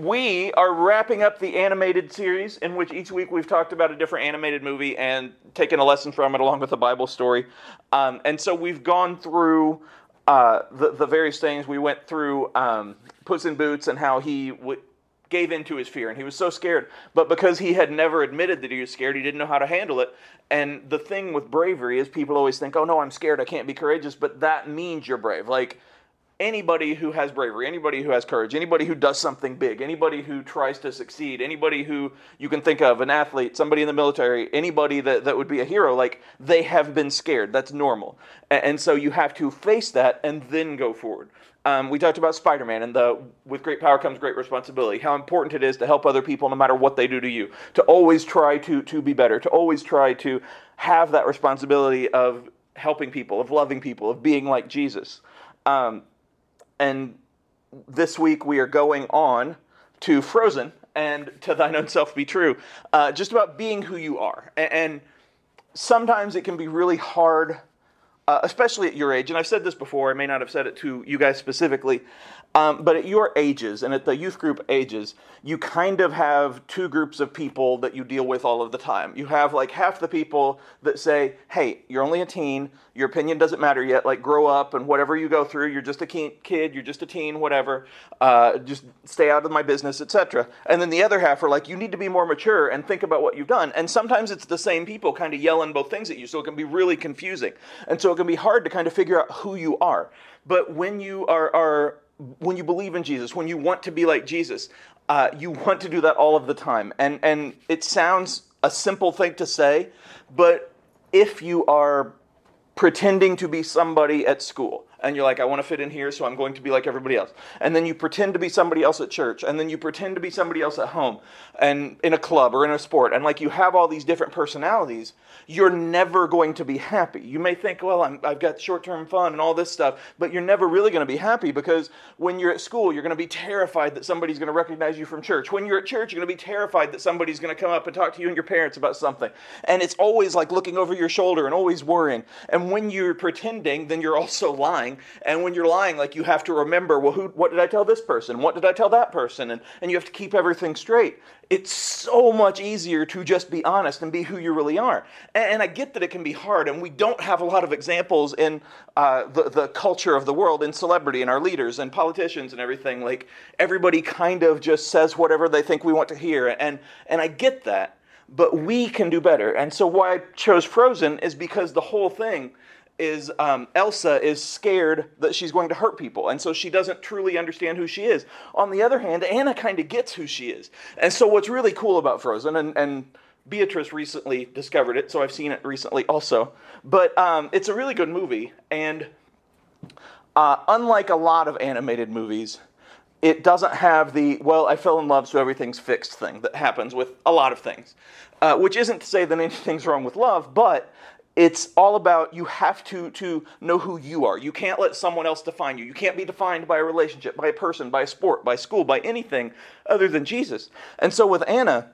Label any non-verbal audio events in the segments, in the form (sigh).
we are wrapping up the animated series in which each week we've talked about a different animated movie and taken a lesson from it along with a Bible story. Um, and so we've gone through uh, the, the various things. We went through um, Puss in Boots and how he w- gave in to his fear and he was so scared. But because he had never admitted that he was scared, he didn't know how to handle it. And the thing with bravery is people always think, oh no, I'm scared, I can't be courageous. But that means you're brave. Like, anybody who has bravery, anybody who has courage, anybody who does something big, anybody who tries to succeed, anybody who you can think of, an athlete, somebody in the military, anybody that, that would be a hero, like they have been scared. That's normal. And, so you have to face that and then go forward. Um, we talked about Spider-Man and the with great power comes great responsibility. How important it is to help other people no matter what they do to you. To always try to to be better. To always try to have that responsibility of helping people, of loving people, of being like Jesus. Um, and this week we are going on to Frozen and to Thine Own Self Be True, uh, just about being who you are. And sometimes it can be really hard, uh, especially at your age. And I've said this before, I may not have said it to you guys specifically, um, but at your ages and at the youth group ages, you kind of have two groups of people that you deal with all of the time. You have like half the people that say, hey, you're only a teen, your opinion doesn't matter yet, like grow up and whatever you go through, you're just a kid, you're just a teen, whatever, uh, just stay out of my business, etc. And then the other half are like, you need to be more mature and think about what you've done. And sometimes it's the same people kind of yelling both things at you, so it can be really confusing. And so can be hard to kind of figure out who you are. But when you are, are when you believe in Jesus, when you want to be like Jesus, uh, you want to do that all of the time. And, and it sounds a simple thing to say, but if you are pretending to be somebody at school, and you're like, I want to fit in here, so I'm going to be like everybody else. And then you pretend to be somebody else at church, and then you pretend to be somebody else at home, and in a club or in a sport, and like you have all these different personalities, you're never going to be happy. You may think, well, i have got short term fun and all this stuff, but you're never really going to be happy because when you're at school, you're going to be terrified that somebody's going to recognize you from church. When you're at church, you're going to be terrified that somebody's going to come up and talk to you and your parents about something. And it's always like looking over your shoulder and always worrying. And when you're pretending, then you're also lying lying. And when you're lying, like you have to remember, well, who, what did I tell this person? What did I tell that person? And, and you have to keep everything straight. It's so much easier to just be honest and be who you really are. And, and I get that it can be hard, and we don't have a lot of examples in uh, the, the culture of the world, in celebrity, and our leaders and politicians and everything. Like everybody kind of just says whatever they think we want to hear. And, and I get that but we can do better. And so why I chose Frozen is because the whole thing is um, Elsa is scared that she's going to hurt people, and so she doesn't truly understand who she is. On the other hand, Anna kind of gets who she is, and so what's really cool about Frozen, and, and Beatrice recently discovered it, so I've seen it recently also, but um, it's a really good movie, and uh, unlike a lot of animated movies, it doesn't have the well i fell in love so everything's fixed thing that happens with a lot of things uh, which isn't to say that anything's wrong with love but it's all about you have to to know who you are. You can't let someone else define you. You can't be defined by a relationship by a person by a sport by school by anything other than jesus. And so with anna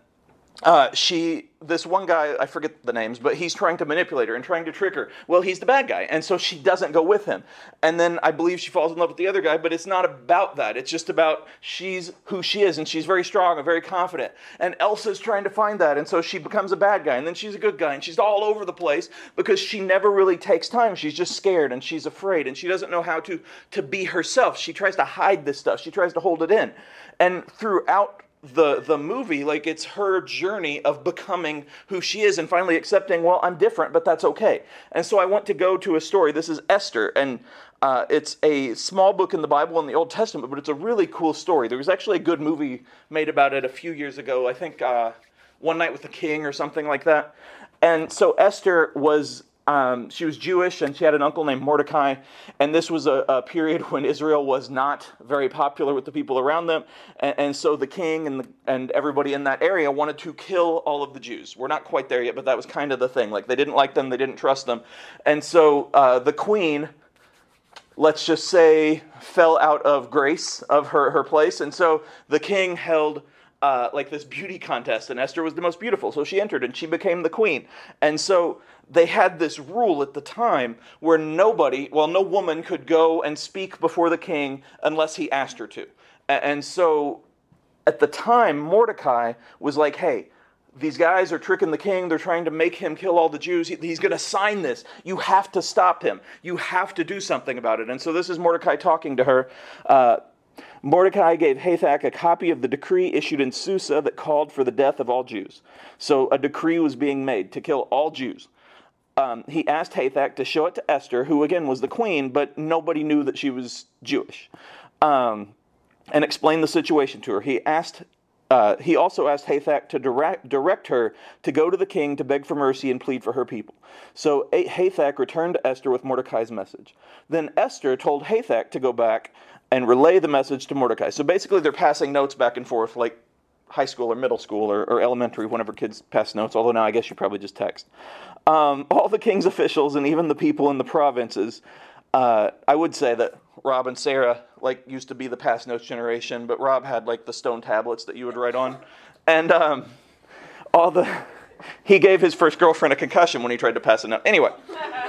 uh, she this one guy i forget the names but he's trying to manipulate her and trying to trick her. Well he's the bad guy and so she doesn't go with him. And then i believe she falls in love with the other guy but it's not about that. It's just about she's who she is and she's very strong and very confident. And elsa's trying to find that and so she becomes a bad guy and then she's a good guy and she's all over the place because she never really takes time. She's just scared and she's afraid and she doesn't know how to to be herself. She tries to hide this stuff. She tries to hold it in. And throughout the the movie like it's her journey of becoming who she is and finally accepting well i'm different but that's okay. And so i want to go to a story. This is esther and uh, it's a small book in the bible in the old testament but it's a really cool story. There was actually a good movie made about it a few years ago i think uh, one night with the king or something like that. And so esther was um, she was Jewish and she had an uncle named Mordecai. And this was a, a, period when Israel was not very popular with the people around them. And, and so the king and, the, and everybody in that area wanted to kill all of the Jews. We're not quite there yet, but that was kind of the thing. Like they didn't like them, they didn't trust them. And so uh, the queen, let's just say, fell out of grace of her, her place. And so the king held. Uh, like this beauty contest, and Esther was the most beautiful, so she entered and she became the queen. And so they had this rule at the time where nobody, well, no woman could go and speak before the king unless he asked her to. And so at the time, Mordecai was like, hey, these guys are tricking the king. They're trying to make him kill all the Jews. he's going to sign this. You have to stop him. You have to do something about it. And so this is Mordecai talking to her. Uh, Mordecai gave Hathach a copy of the decree issued in Susa that called for the death of all Jews. So a decree was being made to kill all Jews. Um, he asked Hathach to show it to Esther, who again was the queen, but nobody knew that she was Jewish, um, and explain the situation to her. He asked. Uh, he also asked Hathach to direct, direct her to go to the king to beg for mercy and plead for her people. So Hathach returned to Esther with Mordecai's message. Then Esther told Hathach to go back and relay the message to Mordecai. So basically, they're passing notes back and forth, like high school or middle school or, or elementary, whenever kids pass notes, although now I guess you probably just text. Um, all the king's officials and even the people in the provinces. Uh, I would say that Rob and Sarah like used to be the pass notes generation, but Rob had like the stone tablets that you would write on, and um, all the he gave his first girlfriend a concussion when he tried to pass a note. Anyway,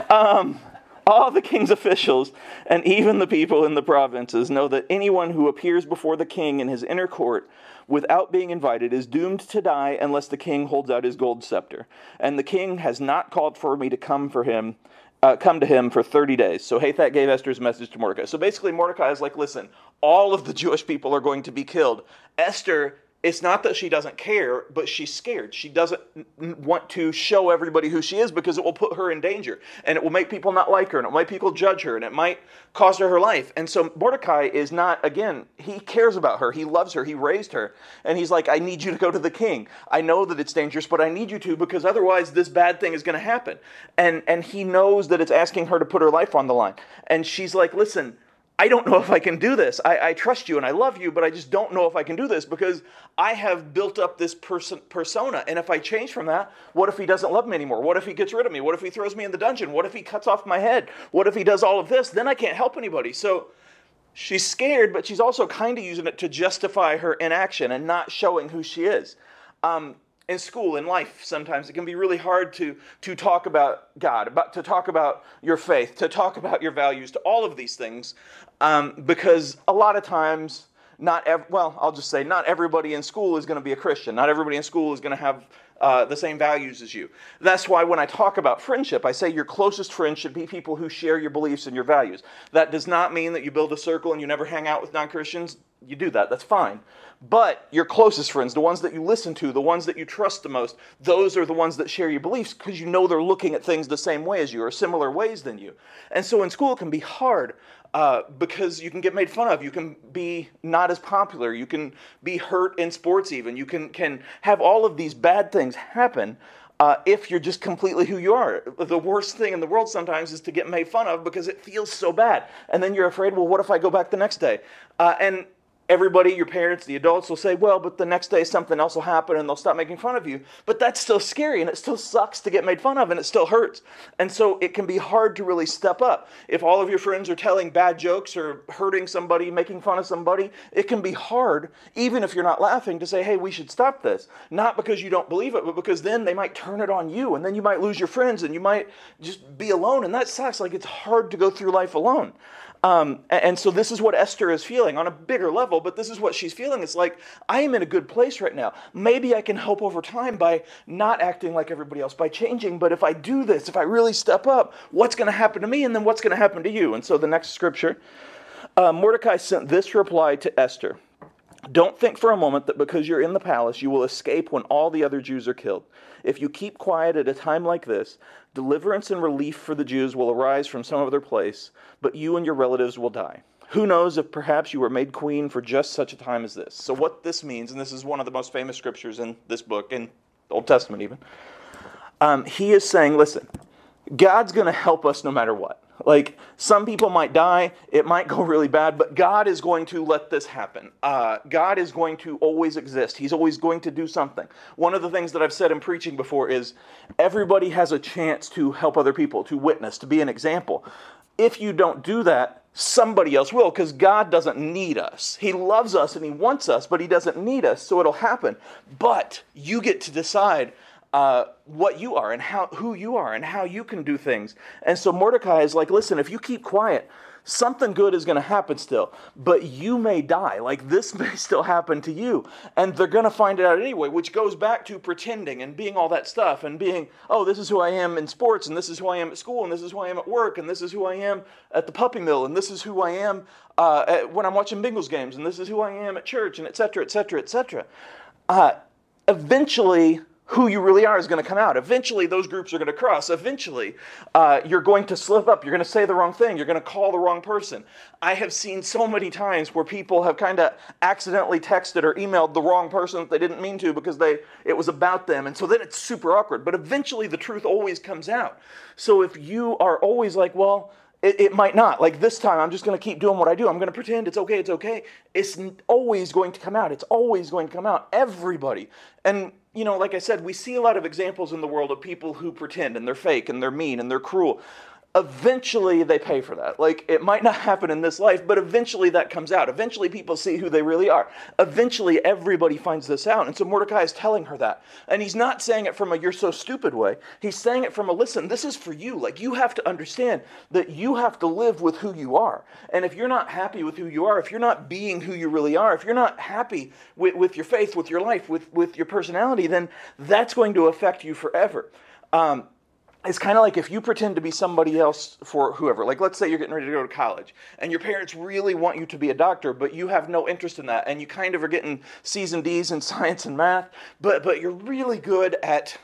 um, all the king's officials and even the people in the provinces know that anyone who appears before the king in his inner court without being invited is doomed to die unless the king holds out his gold scepter. And the king has not called for me to come for him. Uh, come to him for 30 days. So Hathach gave Esther's message to Mordecai. So basically, Mordecai is like, listen, all of the Jewish people are going to be killed. Esther it's not that she doesn't care, but she's scared. She doesn't want to show everybody who she is because it will put her in danger and it will make people not like her and it will make people judge her and it might cost her her life. And so Mordecai is not, again, he cares about her. He loves her. He raised her. And he's like, I need you to go to the king. I know that it's dangerous, but I need you to because otherwise this bad thing is going to happen. And, and he knows that it's asking her to put her life on the line. And she's like, listen, I don't know if I can do this. I, I, trust you and I love you, but I just don't know if I can do this because I have built up this person, persona. And if I change from that, what if he doesn't love me anymore? What if he gets rid of me? What if he throws me in the dungeon? What if he cuts off my head? What if he does all of this? Then I can't help anybody. So she's scared, but she's also kind of using it to justify her inaction and not showing who she is. Um, in school, in life, sometimes it can be really hard to, to talk about God, about, to talk about your faith, to talk about your values, to all of these things, um, because a lot of times, not ev- well, I'll just say, not everybody in school is going to be a Christian. Not everybody in school is going to have uh, the same values as you. That's why when I talk about friendship, I say your closest friends should be people who share your beliefs and your values. That does not mean that you build a circle and you never hang out with non Christians. You do that, that's fine. But your closest friends, the ones that you listen to, the ones that you trust the most, those are the ones that share your beliefs because you know they're looking at things the same way as you or similar ways than you. And so in school, it can be hard uh, because you can get made fun of. You can be not as popular. You can be hurt in sports, even. You can, can have all of these bad things happen. Uh, if you're just completely who you are. The worst thing in the world sometimes is to get made fun of because it feels so bad. And then you're afraid, well, what if I go back the next day? Uh, and everybody, your parents, the adults will say, well, but the next day something else will happen and they'll stop making fun of you. But that's still scary and it still sucks to get made fun of and it still hurts. And so it can be hard to really step up. If all of your friends are telling bad jokes or hurting somebody, making fun of somebody, it can be hard, even if you're not laughing, to say, hey, we should stop this. Not because you don't believe it, but because then they might turn it on you and then you might lose your friends and you might just be alone. And that sucks. Like it's hard to go through life alone. Um, and so this is what Esther is feeling on a bigger level, but this is what she's feeling. It's like, I am in a good place right now. Maybe I can help over time by not acting like everybody else, by changing. But if I do this, if I really step up, what's going to happen to me? And then what's going to happen to you? And so the next scripture uh, Mordecai sent this reply to Esther. Don't think for a moment that because you're in the palace, you will escape when all the other Jews are killed. If you keep quiet at a time like this, deliverance and relief for the Jews will arise from some other place, but you and your relatives will die. Who knows if perhaps you were made queen for just such a time as this? So, what this means, and this is one of the most famous scriptures in this book, in the Old Testament even, um, he is saying, listen, God's going to help us no matter what. Like, some people might die, it might go really bad, but God is going to let this happen. Uh, God is going to always exist. He's always going to do something. One of the things that I've said in preaching before is everybody has a chance to help other people, to witness, to be an example. If you don't do that, somebody else will because God doesn't need us. He loves us and He wants us, but He doesn't need us, so it'll happen. But you get to decide uh, what you are and how who you are and how you can do things. And so Mordecai is like, listen, if you keep quiet, something good is going to happen still, but you may die. Like this (laughs) may still happen to you. And they're going to find it out anyway, which goes back to pretending and being all that stuff and being, oh, this is who I am in sports, and this is who I am at school, and this is who I am at work, and this is who I am at the puppy mill, and this is who I am uh, at, when I'm watching Bengals games, and this is who I am at church, and et cetera, et cetera, et cetera. Uh, eventually, who you really are is going to come out. Eventually, those groups are going to cross. Eventually, uh, you're going to slip up. You're going to say the wrong thing. You're going to call the wrong person. I have seen so many times where people have kind of accidentally texted or emailed the wrong person that they didn't mean to because they it was about them, and so then it's super awkward. But eventually, the truth always comes out. So if you are always like, well, it, it, might not. Like this time, I'm just going to keep doing what I do. I'm going to pretend it's okay, it's okay. It's always going to come out. It's always going to come out. Everybody. And you know, like I said, we see a lot of examples in the world of people who pretend and they're fake and they're mean and they're cruel eventually they pay for that. Like it might not happen in this life, but eventually that comes out. Eventually people see who they really are. Eventually everybody finds this out. And so Mordecai is telling her that. And he's not saying it from a you're so stupid way. He's saying it from a listen, this is for you. Like you have to understand that you have to live with who you are. And if you're not happy with who you are, if you're not being who you really are, if you're not happy with, with your faith, with your life, with, with your personality, then that's going to affect you forever. Um, it's kind of like if you pretend to be somebody else for whoever. Like, let's say you're getting ready to go to college, and your parents really want you to be a doctor, but you have no interest in that, and you kind of are getting C's and D's in (laughs) science and math, but but you're really good at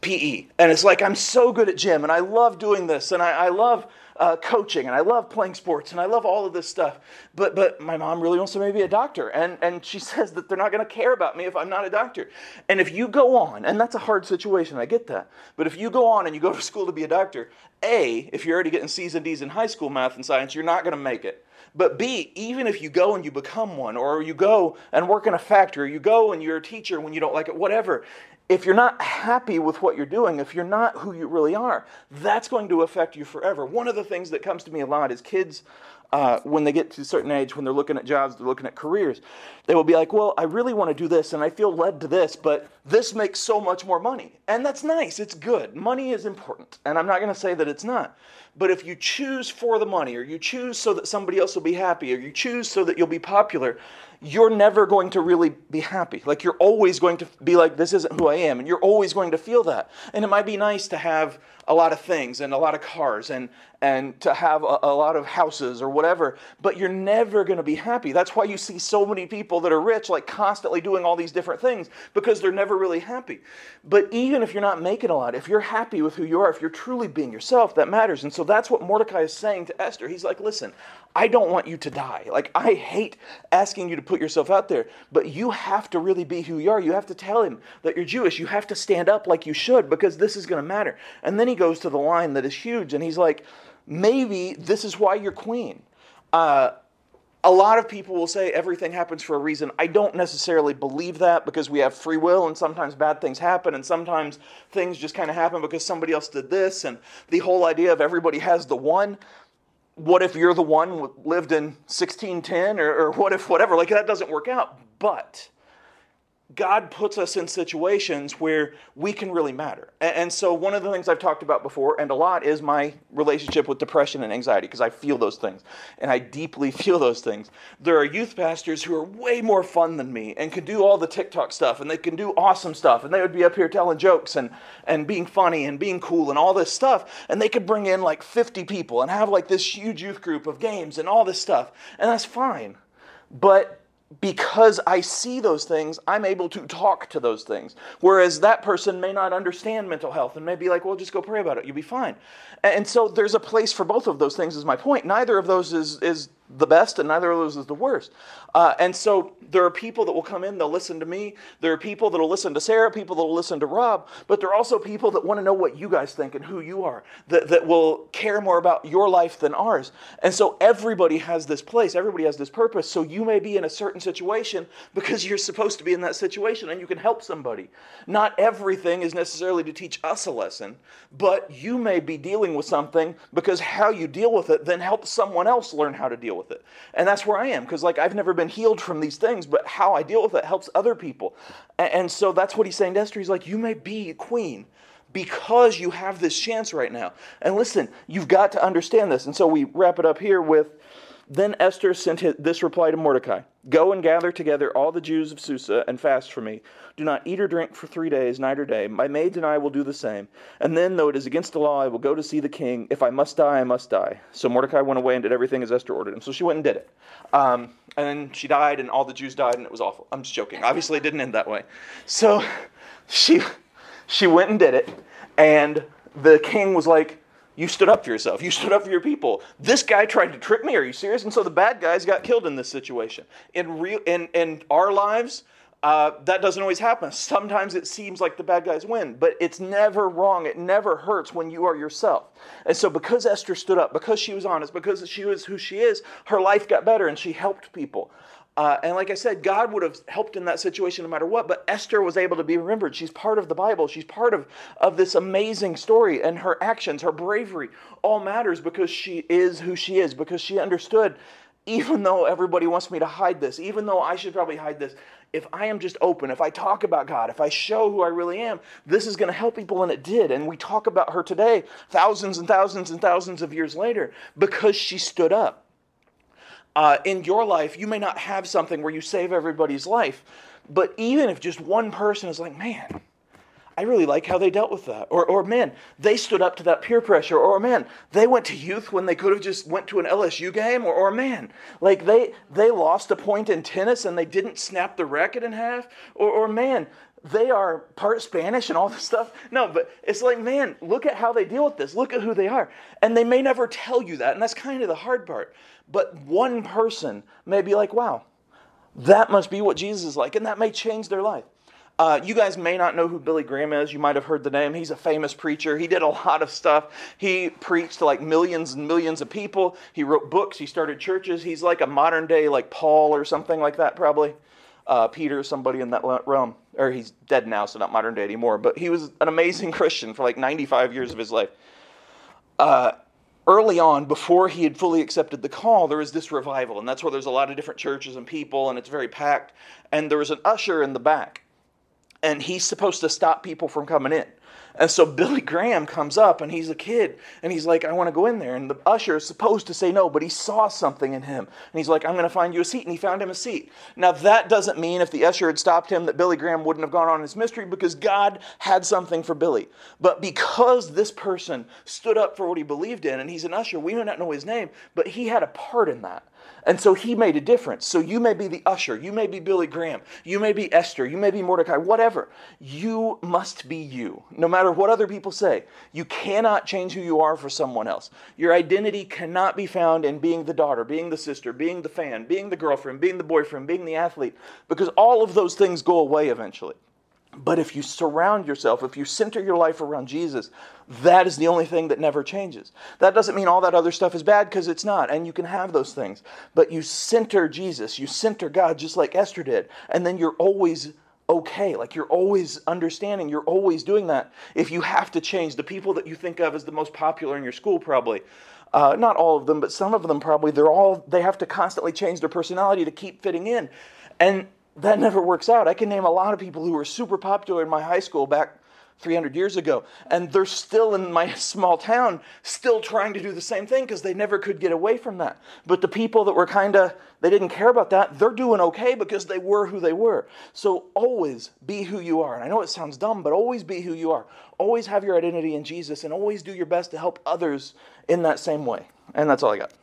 PE. And it's like I'm so good at gym, and I love doing this, and I, I love uh, coaching and I love playing sports and I love all of this stuff. But but my mom really wants me to be a doctor, and and she (laughs) says that they're not going to care about me if I'm not a doctor. And if you go on, and that's a hard situation, I get that. But if you go on and you go to school to be a doctor, a if you're already getting C's and D's in high school math and science, you're not going to make it. But B, even if you go and you become one, or you go and work in a factory, or you go and you're a teacher when you don't like it, whatever, if you're not happy with what you're doing, if you're not who you really are, that's going to affect you forever. One of the things that comes to me a lot is kids, uh, when they get to a certain age, when they're looking at jobs, they're looking at careers, they will be like, Well, I really want to do this and I feel led to this, but this makes so much more money. And that's nice, it's good. Money is important. And I'm not going to say that it's not. But if you choose for the money, or you choose so that somebody else will be happy, or you choose so that you'll be popular, you're never going to really be happy. Like you're always going to be like, this isn't who I am. And you're always going to feel that. And it might be nice to have a lot of things and a lot of cars and, and to have a, a lot of houses or whatever, but you're never going to be happy. That's why you see so many people that are rich, like constantly doing all these different things because they're never really happy. But even if you're not making a lot, if you're happy with who you are, if you're truly being yourself, that matters. And so that's what Mordecai is saying to Esther. He's like, listen, I don't want you to die. Like, I hate asking you to put yourself out there, but you have to really be who you are. You have to tell him that you're Jewish. You have to stand up like you should because this is going to matter. And then he goes to the line that is huge and he's like, maybe this is why you're queen. Uh, a lot of people will say everything happens for a reason. I don't necessarily believe that because we have free will and sometimes bad things happen and sometimes things just kind of happen because somebody else did this and the whole idea of everybody has the one. What if you're the one lived in 1610 or, or what if whatever? Like that doesn't work out. But God puts us in situations where we can really matter. And, so, one of the things I've talked about before and a lot is my relationship with depression and anxiety because I feel those things and I deeply (laughs) feel those things. There are youth pastors who are way more fun than me and can do all the TikTok stuff and they can do awesome stuff and they would be up here telling jokes and, and being funny and being cool and all this stuff. And they could bring in like 50 people and have like this huge youth group of games and all this stuff. And that's fine. But because I see those things, I'm able to talk to those things. Whereas that person may not understand mental health and may be like, well, just go pray about it, you'll be fine. And so there's a place for both of those things, is my point. Neither of those is, is the best and neither of those is the worst. Uh, and so there are people that will come in, they'll listen to me. There are people that'll listen to Sarah, people that'll listen to Rob, but there are also people that want to know what you guys think and who you are, that, that will care more about your life than ours. And so everybody has this place, everybody has this purpose. So you may be in a certain situation because you're supposed to be in that situation and you can help somebody. Not everything is necessarily to teach us a lesson, but you may be dealing with something because how you deal with it then helps someone else learn how to deal with with it. And that's where I am because like I've never been healed from these things, but how I deal with it helps other people. And, so that's what he's saying to Esther. He's like, you may be a queen, because you have this chance right now. And listen, you've got to understand this. And so we wrap it up here with then Esther sent his, this reply to Mordecai Go and gather together all the Jews of Susa and fast for me. Do not eat or drink for three days, night or day. My maids and I will do the same. And then, though it is against the law, I will go to see the king. If I must die, I must die. So Mordecai went away and did everything as Esther ordered him. So she went and did it. Um, and then she died, and all the Jews died, and it was awful. I'm just joking. Obviously, it didn't end that way. So she, she went and did it. And the king was like, you stood up for yourself. You stood up for your people. This guy tried to trick me. Are you serious? And so the bad guys got killed in this situation. In real, in in our lives, uh, that doesn't always happen. Sometimes it seems like the bad guys win, but it's never wrong. It never hurts when you are yourself. And so, because Esther stood up, because she was honest, because she was who she is, her life got better and she helped people. Uh, and like I said, God would have helped in that situation no matter what, but Esther was able to be remembered. She's part of the Bible. She's part of, of this amazing story, and her actions, her bravery, all matters because she is who she is, because she understood, even though everybody wants me to hide this, even though I should probably hide this, if I am just open, if I talk about God, if I show who I really am, this is going to help people, and it did. And we talk about her today, thousands and thousands and thousands of years later, because she stood up. Uh, in your life, you may not have something where you save everybody's life, but even if just one person is like, man, I really like how they dealt with that. Or, or man, they stood up to that peer pressure. Or man, they went to youth when they could have just went to an LSU game. Or, or man, like they they lost a point in tennis and they didn't snap the racket in half. Or, or man, they are part Spanish and all this stuff. No, but it's like, man, look at how they deal with this. Look at who they are. And they may never tell you that. And that's kind of the hard part. But one person may be like, wow, that must be what Jesus is like. And that may change their life. Uh, you guys may not know who Billy Graham is. You might have heard the name. He's a famous preacher. He did a lot of stuff. He preached to like millions and millions of people. He wrote books. He started churches. He's like a modern day like Paul or something like that, probably. Uh, Peter, somebody in that realm. Or he's dead now, so not modern day anymore. But he was an amazing (laughs) Christian for like 95 years of his life. Uh, early on, before he had fully accepted the call, there was this revival. And that's where there's a lot of different churches and people, and it's very packed. And there was an usher in the back. And he's supposed to stop people from coming in. And so Billy Graham comes up and he's a kid and he's like, I want to go in there. And the usher is supposed to say no, but he saw something in him. And he's like, I'm going to find you a seat. And he found him a seat. Now, that doesn't mean if the usher had stopped him that Billy Graham wouldn't have gone on his mystery because God had something for Billy. But because this person stood up for what he believed in, and he's an usher, we may not know his name, but he had a part in that. And so he made a difference. So you may be the usher, you may be Billy Graham, you may be Esther, you may be Mordecai, whatever. You must be you, no matter what other people say. You cannot change who you are for someone else. Your identity cannot be found in being the daughter, being the sister, being the fan, being the girlfriend, being the boyfriend, being the athlete, because all of those things go away eventually. But if you surround yourself, if you center your life around Jesus, that is the only thing that never changes. That doesn't mean all that other stuff is bad because it's not, and you can have those things. But you center Jesus, you center God just like Esther did, and then you're always okay. Like you're always understanding, you're always doing that. If you have to change the people that you think of as the most popular in your school, probably. Uh, not all of them, but some of them probably, they're all, they have to constantly change their personality to keep fitting in. And that never works out. I can name a lot of people who were super popular in my high school back 300 years ago, and they're still in my (laughs) small town, still trying to do the same thing because they never could get away from that. But the people that were kind of, they didn't care about that, they're doing okay because they were who they were. So always be who you are. And I know it sounds dumb, but always be who you are. Always have your identity in Jesus and always do your best to help others in that same way. And that's all I got.